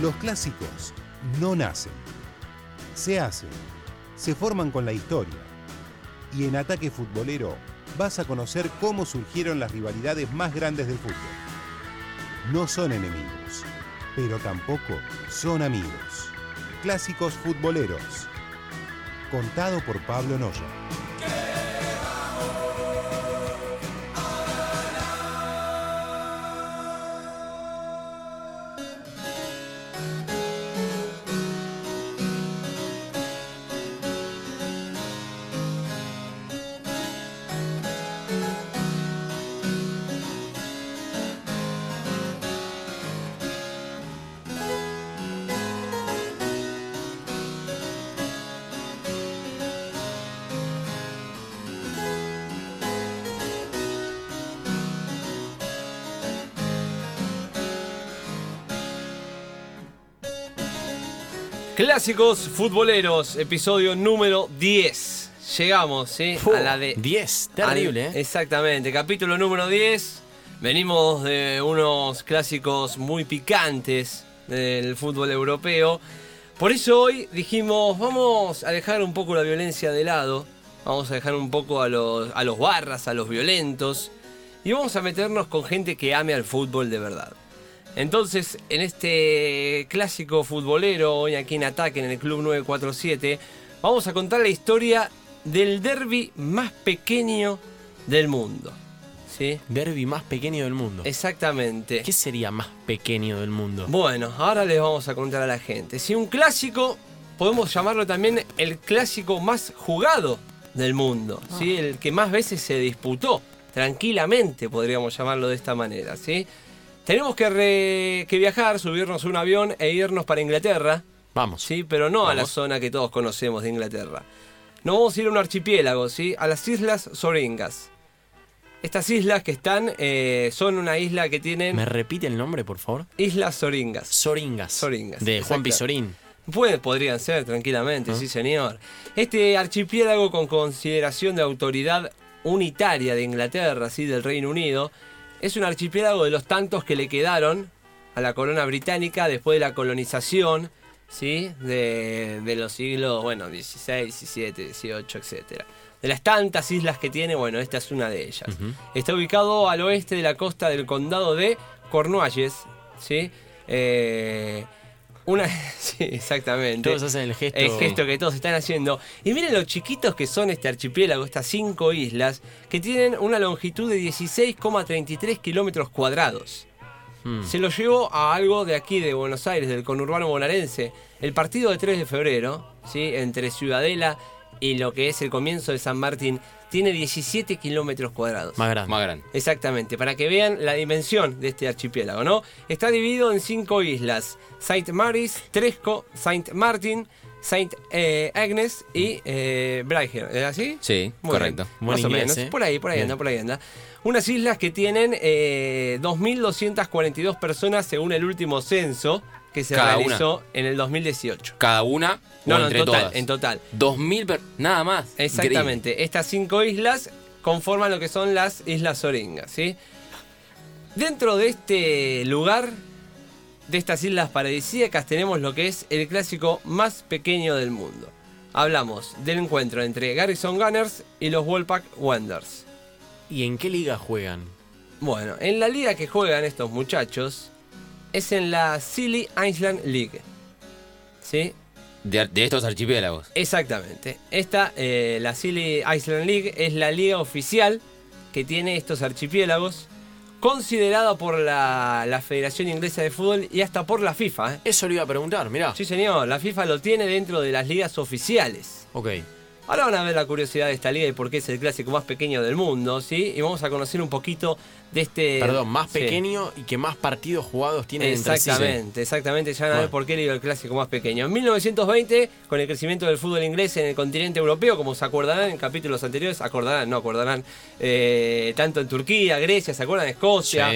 Los clásicos no nacen, se hacen, se forman con la historia. Y en Ataque Futbolero vas a conocer cómo surgieron las rivalidades más grandes del fútbol. No son enemigos, pero tampoco son amigos. Clásicos futboleros. Contado por Pablo Noya. Clásicos futboleros, episodio número 10. Llegamos, ¿sí? a la de 10, terrible, ¿eh? Exactamente, capítulo número 10. Venimos de unos clásicos muy picantes del fútbol europeo. Por eso hoy dijimos, vamos a dejar un poco la violencia de lado. Vamos a dejar un poco a los, a los barras, a los violentos. Y vamos a meternos con gente que ame al fútbol de verdad. Entonces, en este clásico futbolero, hoy aquí en Ataque, en el Club 947, vamos a contar la historia del derby más pequeño del mundo. ¿Sí? Derby más pequeño del mundo. Exactamente. ¿Qué sería más pequeño del mundo? Bueno, ahora les vamos a contar a la gente. Si un clásico, podemos llamarlo también el clásico más jugado del mundo, ¿sí? Ah. El que más veces se disputó, tranquilamente podríamos llamarlo de esta manera, ¿sí? Tenemos que, viajar, subirnos a un avión e irnos para Inglaterra. Vamos. Sí, pero no a la zona que todos conocemos de Inglaterra. Nos vamos a ir a un archipiélago, ¿sí? A las Islas Soringas. Estas islas que están eh, son una isla que tienen. ¿Me repite el nombre, por favor? Islas Soringas. Soringas. Soringas. De Juan Pizorín. Puede, podrían ser, tranquilamente, ah. sí, señor. Este archipiélago, con consideración de autoridad unitaria de Inglaterra, ¿sí? del Reino Unido, es un archipiélago de los tantos que le quedaron a la corona británica después de la colonización ¿sí? de, los siglos bueno, 16, 17, 18, etc. De las tantas islas que tiene, bueno, esta es una de ellas. Está ubicado al oeste de la costa del condado de Cornualles. ¿sí? Eh, una, sí, exactamente. Todos hacen el gesto. El gesto que todos están haciendo. Y miren lo chiquitos que son este archipiélago, estas cinco islas, que tienen una longitud de 16,33 kilómetros cuadrados. Hmm. Se lo llevó a algo de aquí, de Buenos Aires, del conurbano bonaerense. El partido de 3 de febrero, ¿sí? entre Ciudadela y lo que es el comienzo de San Martín, tiene 17 kilómetros cuadrados. Más grande. Más grande. Exactamente, para que vean la dimensión de este archipiélago, ¿no? Está dividido en cinco islas: Saint Mary's, Tresco, Saint Martin, Saint eh, Agnes y eh, ¿Es así? Sí, correcto. Más o menos. ¿eh? Por ahí, por ahí anda, por ahí anda. Unas islas que tienen 2.242 eh, personas según el último censo que se realizó en el 2018. Cada una no, no, en total, en total. 2000 nada más. Exactamente. Estas cinco islas conforman lo que son las Islas Soringas, ¿sí? Dentro de este lugar, de estas islas paradisíacas, tenemos lo que es el clásico más pequeño del mundo. Hablamos del encuentro entre Garrison Gunners y los Wolfpack Wanderers. ¿Y en qué liga juegan? Bueno, en la liga que juegan estos muchachos es en la Silly Island League. ¿Sí? De, estos archipiélagos. Exactamente. Esta, eh, la Silly Island League, es la liga oficial que tiene estos archipiélagos, considerada por la, la, Federación Inglesa de Fútbol y hasta por la FIFA. ¿eh? Eso lo iba a preguntar, mirá. Sí, señor, la FIFA lo tiene dentro de las ligas oficiales. Ok. Ahora van a ver la curiosidad de esta liga y por qué es el clásico más pequeño del mundo, ¿sí? Y vamos a conocer un poquito de este... Perdón, más pequeño y que más partidos jugados tiene Exactamente, exactamente. Ya van a ver por qué digo el clásico más pequeño. En 1920, con el crecimiento del fútbol inglés en el continente europeo, como se acordarán en capítulos anteriores, acordarán, no acordarán, eh, tanto en Turquía, Grecia, ¿se acuerdan? Escocia,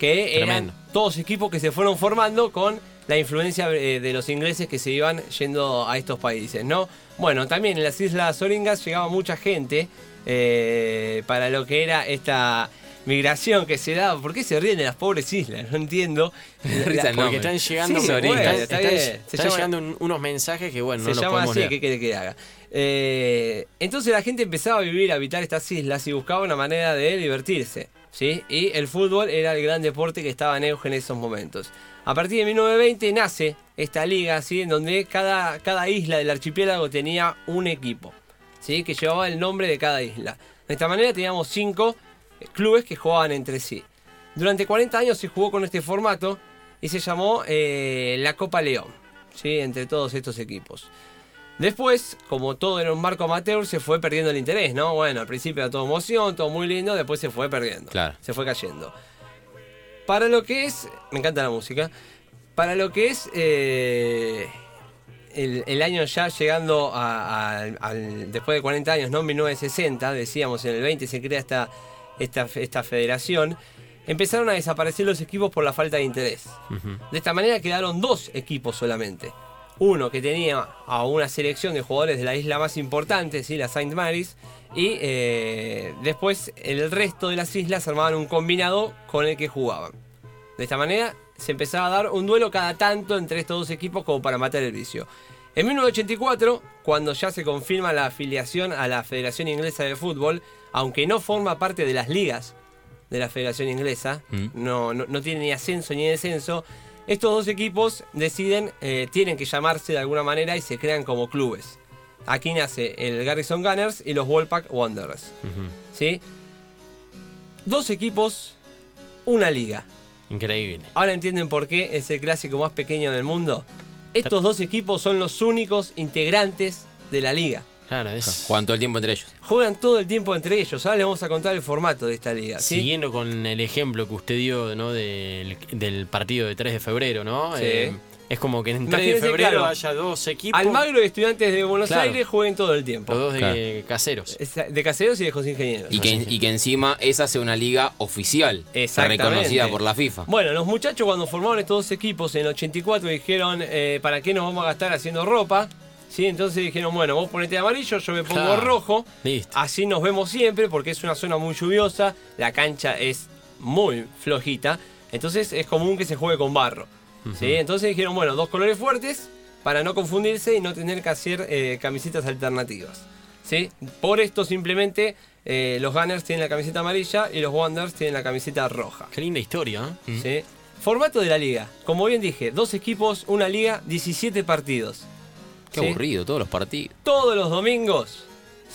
que eran todos equipos que se fueron formando con la influencia eh, de los ingleses que se iban yendo a estos países, ¿no? Bueno, también en las Islas Soringas llegaba mucha gente eh, para lo que era esta, migración que se da. ¿Por qué se ríen de las pobres islas? No entiendo. La- Porque están llegando, Sí, están- bueno, están- está están- bien. Se están llama- llegando un- unos mensajes que, bueno, se no los llama podemos así. ¿qué quiere que haga? Eh, entonces la gente empezaba a vivir, a habitar estas islas y buscaba una manera de divertirse. ¿Sí? Y el fútbol era el gran deporte que estaba en auge en esos momentos. A partir de 1920 nace esta liga, ¿sí? en donde cada, cada isla del archipiélago tenía un equipo, ¿sí? que llevaba el nombre de cada isla. De esta manera teníamos cinco eh, clubes que jugaban entre sí. Durante 40 años se jugó con este formato y se llamó eh, la Copa León, ¿sí? entre todos estos equipos. Después, como todo era un marco amateur, se fue perdiendo el interés, ¿no? Bueno, al principio era todo emoción, todo muy lindo, después se fue perdiendo. Claro. Se fue cayendo. Para lo que es. Me encanta la música. Para lo que es. eh, el, el año ya llegando a, a- al- después de 40 años, ¿no? 1960, decíamos, en el 20 se crea esta, esta, esta federación. Empezaron a desaparecer los equipos por la falta de interés. De esta manera quedaron dos equipos solamente. Uno que tenía a una selección de jugadores de la isla más importante, ¿sí? la Saint Mary's, y eh, después el resto de las islas armaban un combinado con el que jugaban. De esta manera se empezaba a dar un duelo cada tanto entre estos dos equipos como para matar el vicio. En 1984, cuando ya se confirma la afiliación a la Federación Inglesa de Fútbol, aunque no forma parte de las ligas de la Federación Inglesa, Mm. no, no, no tiene ni ascenso ni descenso, estos dos equipos deciden, eh, tienen que llamarse de alguna manera y se crean como clubes. Aquí nace el Garrison Gunners y los Wolfpack Wanderers. ¿sí? Dos equipos, una liga. Increíble. Ahora entienden por qué es el clásico más pequeño del mundo. Estos dos equipos son los únicos integrantes de la liga. Claro, es. Juegan todo el tiempo entre ellos. Juegan todo el tiempo entre ellos. Ahora les vamos a contar el formato de esta liga. ¿sí? Siguiendo con el ejemplo que usted dio ¿no? del, del partido de 3 de febrero, ¿no? Sí. Eh, es como que en 3 de febrero claro, haya dos equipos. Almagro y estudiantes de Buenos Claro. Aires jueguen todo el tiempo. Los dos de Claro. caseros. De caseros y de José Ingenieros. Y que, y que encima esa sea una liga oficial. Reconocida por la FIFA. Bueno, los muchachos cuando formaron estos dos equipos en el 84 dijeron, eh, ¿para qué nos vamos a gastar haciendo ropa? ¿Sí? Entonces dijeron, bueno, vos ponete amarillo, yo me pongo Claro. rojo. Listo. Así nos vemos siempre porque es una zona muy lluviosa, la cancha es muy flojita, entonces es común que se juegue con barro. ¿sí? Entonces dijeron, bueno, dos colores fuertes para no confundirse y no tener que hacer eh, camisetas alternativas. ¿sí? Por esto simplemente eh, los Gunners tienen la camiseta amarilla y los Wanderers tienen la camiseta roja. Qué linda historia, ¿eh? ¿sí? Formato de la liga. Como bien dije, dos equipos, una liga, 17 partidos. Qué ¿sí? aburrido, todos los partidos. Todos los domingos,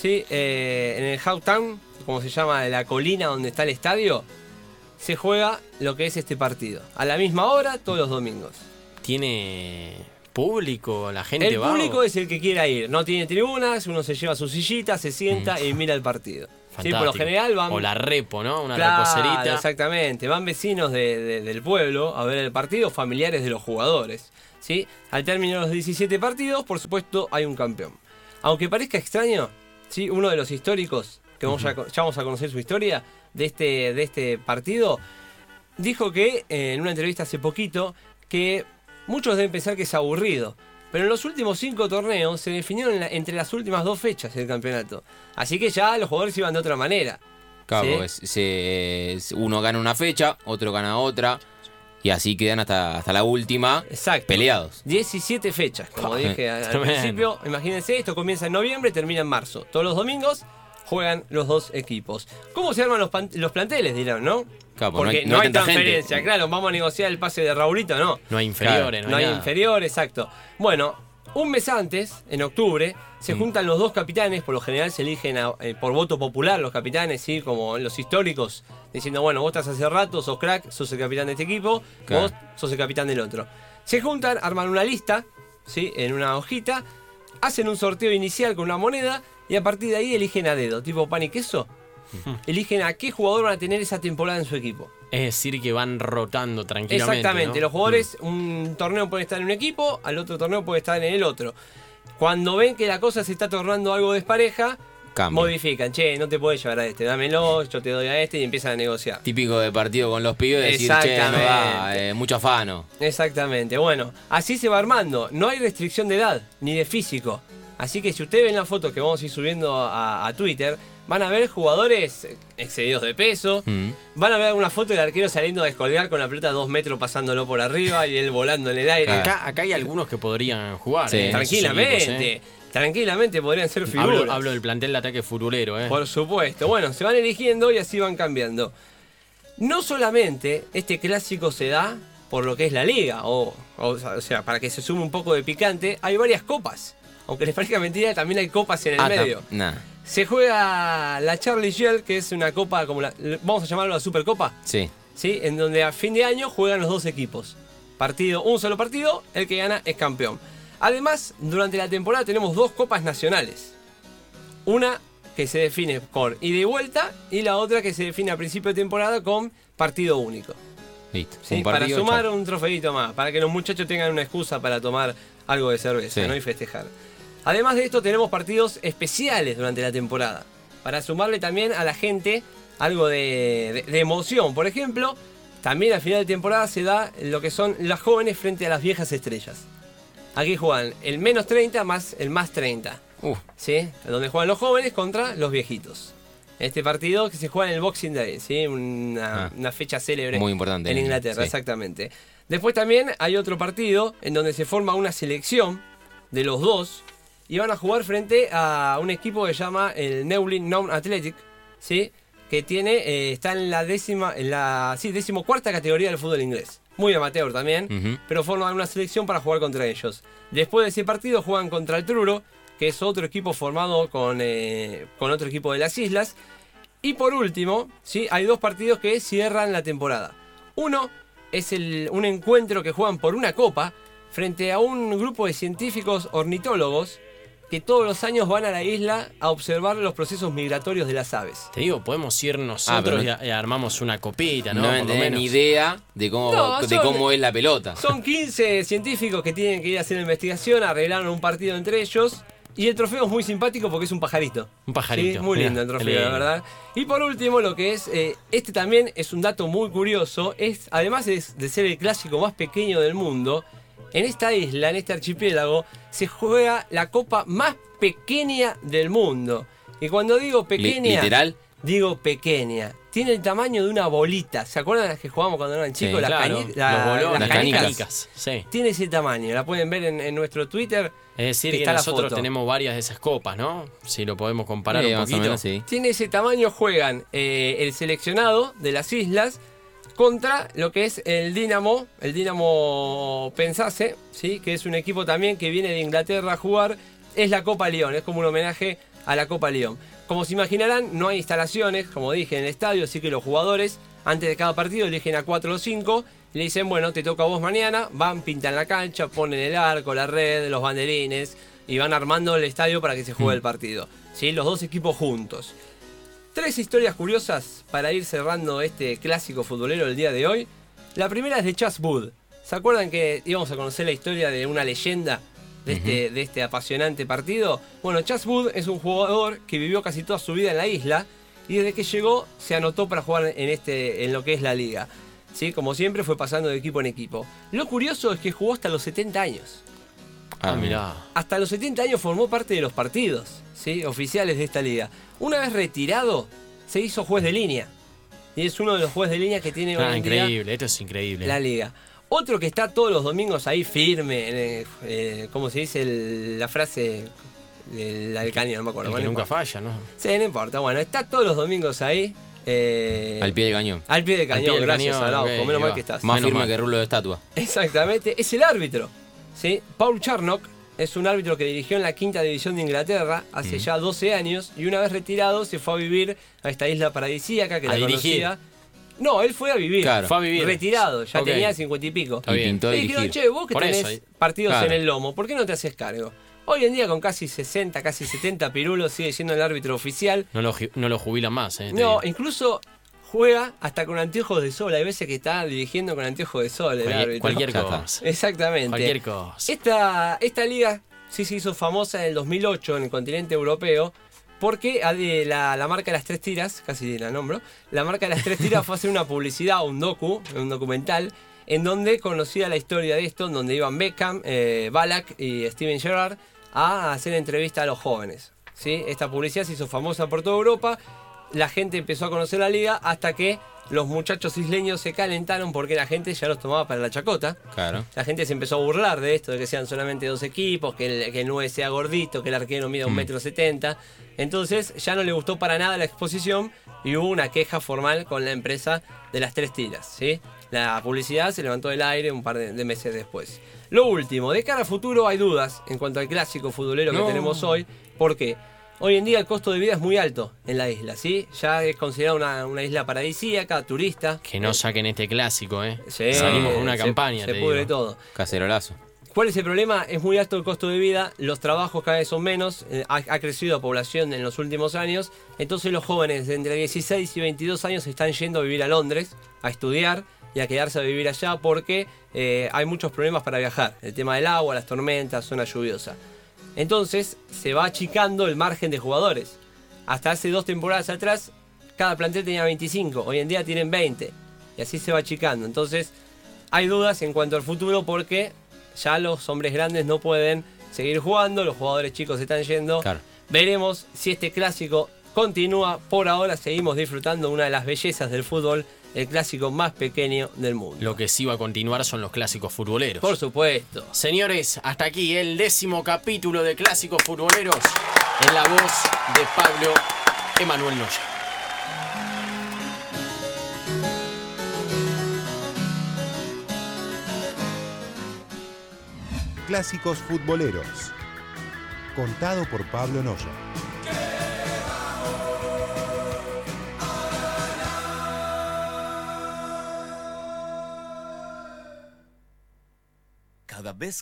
¿sí? Eh, en el Houghtown, como se llama, la colina donde está el estadio, se juega lo que es este partido. A la misma hora, todos los domingos. Tiene público, la gente El va. público es el que quiera ir. No tiene tribunas, uno se lleva su sillita, se sienta y mira el partido. ¿Sí? Por lo general van... O la repo, ¿no? Una Claro, reposerita. Exactamente, van vecinos de- de- del pueblo a ver el partido, familiares de los jugadores. ¿Sí? Al término de los 17 partidos, por supuesto, hay un campeón. Aunque parezca extraño, ¿sí? uno de los históricos, que vamos a, ya vamos a conocer su historia, de este, de este partido, dijo que eh, en una entrevista hace poquito que muchos deben pensar que es aburrido. Pero en los últimos cinco torneos se definieron en la- entre las últimas dos fechas del campeonato. Así que ya los jugadores iban de otra manera. Claro, ¿Sí? uno gana una fecha, otro gana otra. Y así quedan hasta, hasta la última Exacto. peleados. 17 fechas, como Pa, dije al, tremendo. principio. Imagínense, esto comienza en noviembre, termina en marzo. Todos los domingos juegan los dos equipos. ¿Cómo se arman los, pan- los planteles, dirán, no? Claro, porque Porque no hay- no hay tanta transferencia, gente. claro, vamos a negociar el pase de Raulito, no. No hay inferiores, No, no, hay nada. inferior, exacto. Bueno, un mes antes, en octubre, se juntan los dos capitanes, por lo general se eligen a- eh, por voto popular los capitanes, ¿sí? como los históricos, diciendo, bueno, vos estás hace rato, sos crack, sos el capitán de este equipo, Claro. vos sos el capitán del otro. Se juntan, arman una lista, ¿sí? en una hojita, hacen un sorteo inicial con una moneda y a partir de ahí eligen a dedo, tipo pan y queso. Eligen a qué jugador van a tener esa temporada en su equipo. Es decir, que van rotando tranquilamente. Exactamente, ¿no? los jugadores, un torneo puede estar en un equipo, al otro torneo puede estar en el otro. Cuando ven que la cosa se está tornando algo despareja, Cambia. modifican, che, no te puedes llevar a este, dámelo, yo te doy a este y empiezan a negociar. Típico de partido con los pibes, decir, che, no da, eh, mucho afano. Exactamente, bueno, así se va armando, no hay restricción de edad ni de físico. Así que si ustedes ven la foto que vamos a ir subiendo a, a Twitter, van a ver jugadores excedidos de peso. Mm. Van a ver una foto del arquero saliendo a descolgar con la pelota a dos metros pasándolo por arriba y él volando en el aire. Acá, acá hay algunos que podrían jugar. Sí. eh, Tranquilamente, equipos, eh. tranquilamente podrían ser figuras. Hablo, hablo del plantel de ataque futbolero, ¿eh? Por supuesto. Bueno, se van eligiendo y así van cambiando. No solamente este clásico se da por lo que es la liga, o, o, o sea, para que se sume un poco de picante, hay varias copas. Aunque les parezca mentira, también hay copas en el Ah, medio. Nah. Se juega la Charlie Shell, que es una copa como la. Vamos a llamarlo la Supercopa. Sí. ¿sí? En donde a fin de año juegan los dos equipos. Partido, un solo partido, el que gana es campeón. Además, durante la temporada tenemos dos copas nacionales. Una que se define con ida y vuelta y la otra que se define a principio de temporada con partido único. Listo. ¿sí? Para sumar un trofeito más, para que los muchachos tengan una excusa para tomar algo de cerveza Sí. ¿no? y festejar. Además de esto, tenemos partidos especiales durante la temporada, para sumarle también a la gente algo de, de- de emoción. Por ejemplo, también al final de temporada se da lo que son las jóvenes frente a las viejas estrellas. Aquí juegan el menos 30 más el más 30. Uf, ¿sí? Donde juegan los jóvenes contra los viejitos. Este partido que se juega en el Boxing Day, ¿sí? Una, Ah. una fecha célebre Muy importante. en Inglaterra, Sí. exactamente. Después también hay otro partido en donde se forma una selección de los dos y van a jugar frente a un equipo que se llama el Neulin Non Athletic, ¿sí? Que tiene, eh, está en la décima, en la, sí, decimocuarta categoría del fútbol inglés. Muy amateur también, pero forman una selección para jugar contra ellos. Después de ese partido juegan contra el Truro, que es otro equipo formado con, eh, con otro equipo de las islas. Y por último, ¿sí? hay dos partidos que cierran la temporada. Uno es el- un encuentro que juegan por una copa frente a un grupo de científicos ornitólogos que todos los años van a la isla a observar los procesos migratorios de las aves. Te digo, podemos ir Ah, nosotros pero y, no- a- y armamos una copita, ¿no? No, ni idea de cómo, No, de son- cómo es la pelota. Son 15 científicos que tienen que ir a hacer la investigación, arreglaron un partido entre ellos. Y el trofeo es muy simpático porque es un pajarito. Un pajarito, Sí, muy lindo el trofeo, la verdad. Y por último, lo que es, eh, este también es un dato muy curioso, es además de, de ser el clásico más pequeño del mundo, en esta isla, en este archipiélago, se juega la copa más pequeña del mundo. Y cuando digo pequeña, literal. digo pequeña. Tiene el tamaño de una bolita. ¿Se acuerdan las que jugábamos cuando eran chicos? Sí, las, Claro, la- las las canicas. canicas. Sí. Tiene ese tamaño. La pueden ver en, en nuestro Twitter. Es decir, que nosotros tenemos varias de esas copas, ¿no? Si lo podemos comparar Sí, un poquito. menos. Tiene ese tamaño, juegan eh, el seleccionado de las islas contra lo que es el Dinamo, el Dinamo Pensase, ¿sí? que es un equipo también que viene de Inglaterra a jugar. Es la Copa León, es como un homenaje a la Copa León. Como se imaginarán, no hay instalaciones, como dije, en el estadio, así que los jugadores, antes de cada partido, eligen a 4 o 5. Le dicen, bueno, te toca a vos mañana. Van, pintan la cancha, ponen el arco, la red, los banderines y van armando el estadio para que se juegue el partido. ¿sí? Los dos equipos juntos. Tres historias curiosas para ir cerrando este clásico futbolero del día de hoy. La primera es de Chas Wood. ¿Se acuerdan que íbamos a conocer la historia de una leyenda de este, de este apasionante partido? Bueno, Chas Wood es un jugador que vivió casi toda su vida en la isla y desde que llegó se anotó para jugar en, este, en lo que es la liga. ¿Sí? Como siempre fue pasando de equipo en equipo. Lo curioso es que jugó hasta los 70 años. Ah, mirá. Hasta los 70 años formó parte de los partidos ¿sí? oficiales de esta liga. Una vez retirado, se hizo juez de línea. Y es uno de los jueces de línea que tiene Ah, increíble, esto es increíble. la liga. Otro que está todos los domingos ahí firme, en, eh, eh, ¿cómo se dice el- la frase? El, del caño, no me acuerdo. El que bueno, nunca falla, ¿no? Sí, no importa. Bueno, está todos los domingos ahí. eh, Al pie del cañón. al pie del cañón, pie del gracias, cañón, Araujo, ok, menos mal que estás. Más Menos firme mal. que rulo de estatua. Exactamente, es el árbitro. ¿Sí? Paul Charnock es un árbitro que dirigió en la quinta división de Inglaterra hace ya 12 años y una vez retirado se fue a vivir a esta isla paradisíaca que A la dirigir. conocía. No, él fue a vivir. Claro. Fue a vivir. Retirado, ya tenía 50 y pico. Está y bien. de dijeron, che, vos que Por tenés eso, partidos Claro. en el lomo, ¿por qué no te haces cargo? Hoy en día con casi 60, casi 70 pirulos sigue siendo el árbitro oficial. No lo, no lo jubilan más, ¿eh? No, incluso juega hasta con anteojos de sol. Hay veces que está dirigiendo con anteojos de sol el Cualquier, árbitro. cosa. Exactamente. Cualquier cosa. Esta, esta liga sí se hizo famosa en el 2008 en el continente europeo porque ah, la, la marca de las tres tiras, casi la nombro, la marca de las tres tiras fue a hacer una publicidad, un docu, un documental, en donde conocía la historia de esto, en donde iban Beckham, eh, Ballack y Steven Gerrard a hacer entrevista a los jóvenes. ¿sí? Esta publicidad se hizo famosa por toda Europa, la gente empezó a conocer la liga hasta que los muchachos isleños se calentaron porque la gente ya los tomaba para la chacota. Claro. La gente se empezó a burlar de esto, de que sean solamente dos equipos, que el, que el 9 sea gordito, que el arquero mida un metro setenta. Entonces ya no le gustó para nada la exposición y hubo una queja formal con la empresa de las tres tiras. ¿sí? La publicidad se levantó del aire un par de, de meses después. Lo último, de cara a futuro hay dudas en cuanto al clásico futbolero No. que tenemos hoy. ¿Por qué? Hoy en día el costo de vida es muy alto en la isla, ¿sí? Ya es considerada una, una isla paradisíaca, turista. Que no saquen este clásico, ¿eh? Sí, Salimos con una se- campaña, Se, te pudre digo. todo. Cacerolazo. ¿Cuál es el problema? Es muy alto el costo de vida, los trabajos cada vez son menos, eh, ha, ha crecido la población en los últimos años, entonces los jóvenes de entre 16 y 22 años están yendo a vivir a Londres, a estudiar y a quedarse a vivir allá porque eh, hay muchos problemas para viajar, el tema del agua, las tormentas, zona lluviosa. Entonces se va achicando el margen de jugadores. Hasta hace dos temporadas atrás, cada plantel tenía 25, hoy en día tienen 20. Y así se va achicando. Entonces, hay dudas en cuanto al futuro porque ya los hombres grandes no pueden seguir jugando, los jugadores chicos están yendo. Claro. Veremos si este clásico continúa. Por ahora seguimos disfrutando una de las bellezas del fútbol, el clásico más pequeño del mundo. Lo que sí va a continuar son los clásicos futboleros. Por supuesto. Señores, hasta aquí el décimo capítulo de Clásicos Futboleros en la voz de Pablo Emanuel Noya. Clásicos futboleros. Contado por Pablo Noya.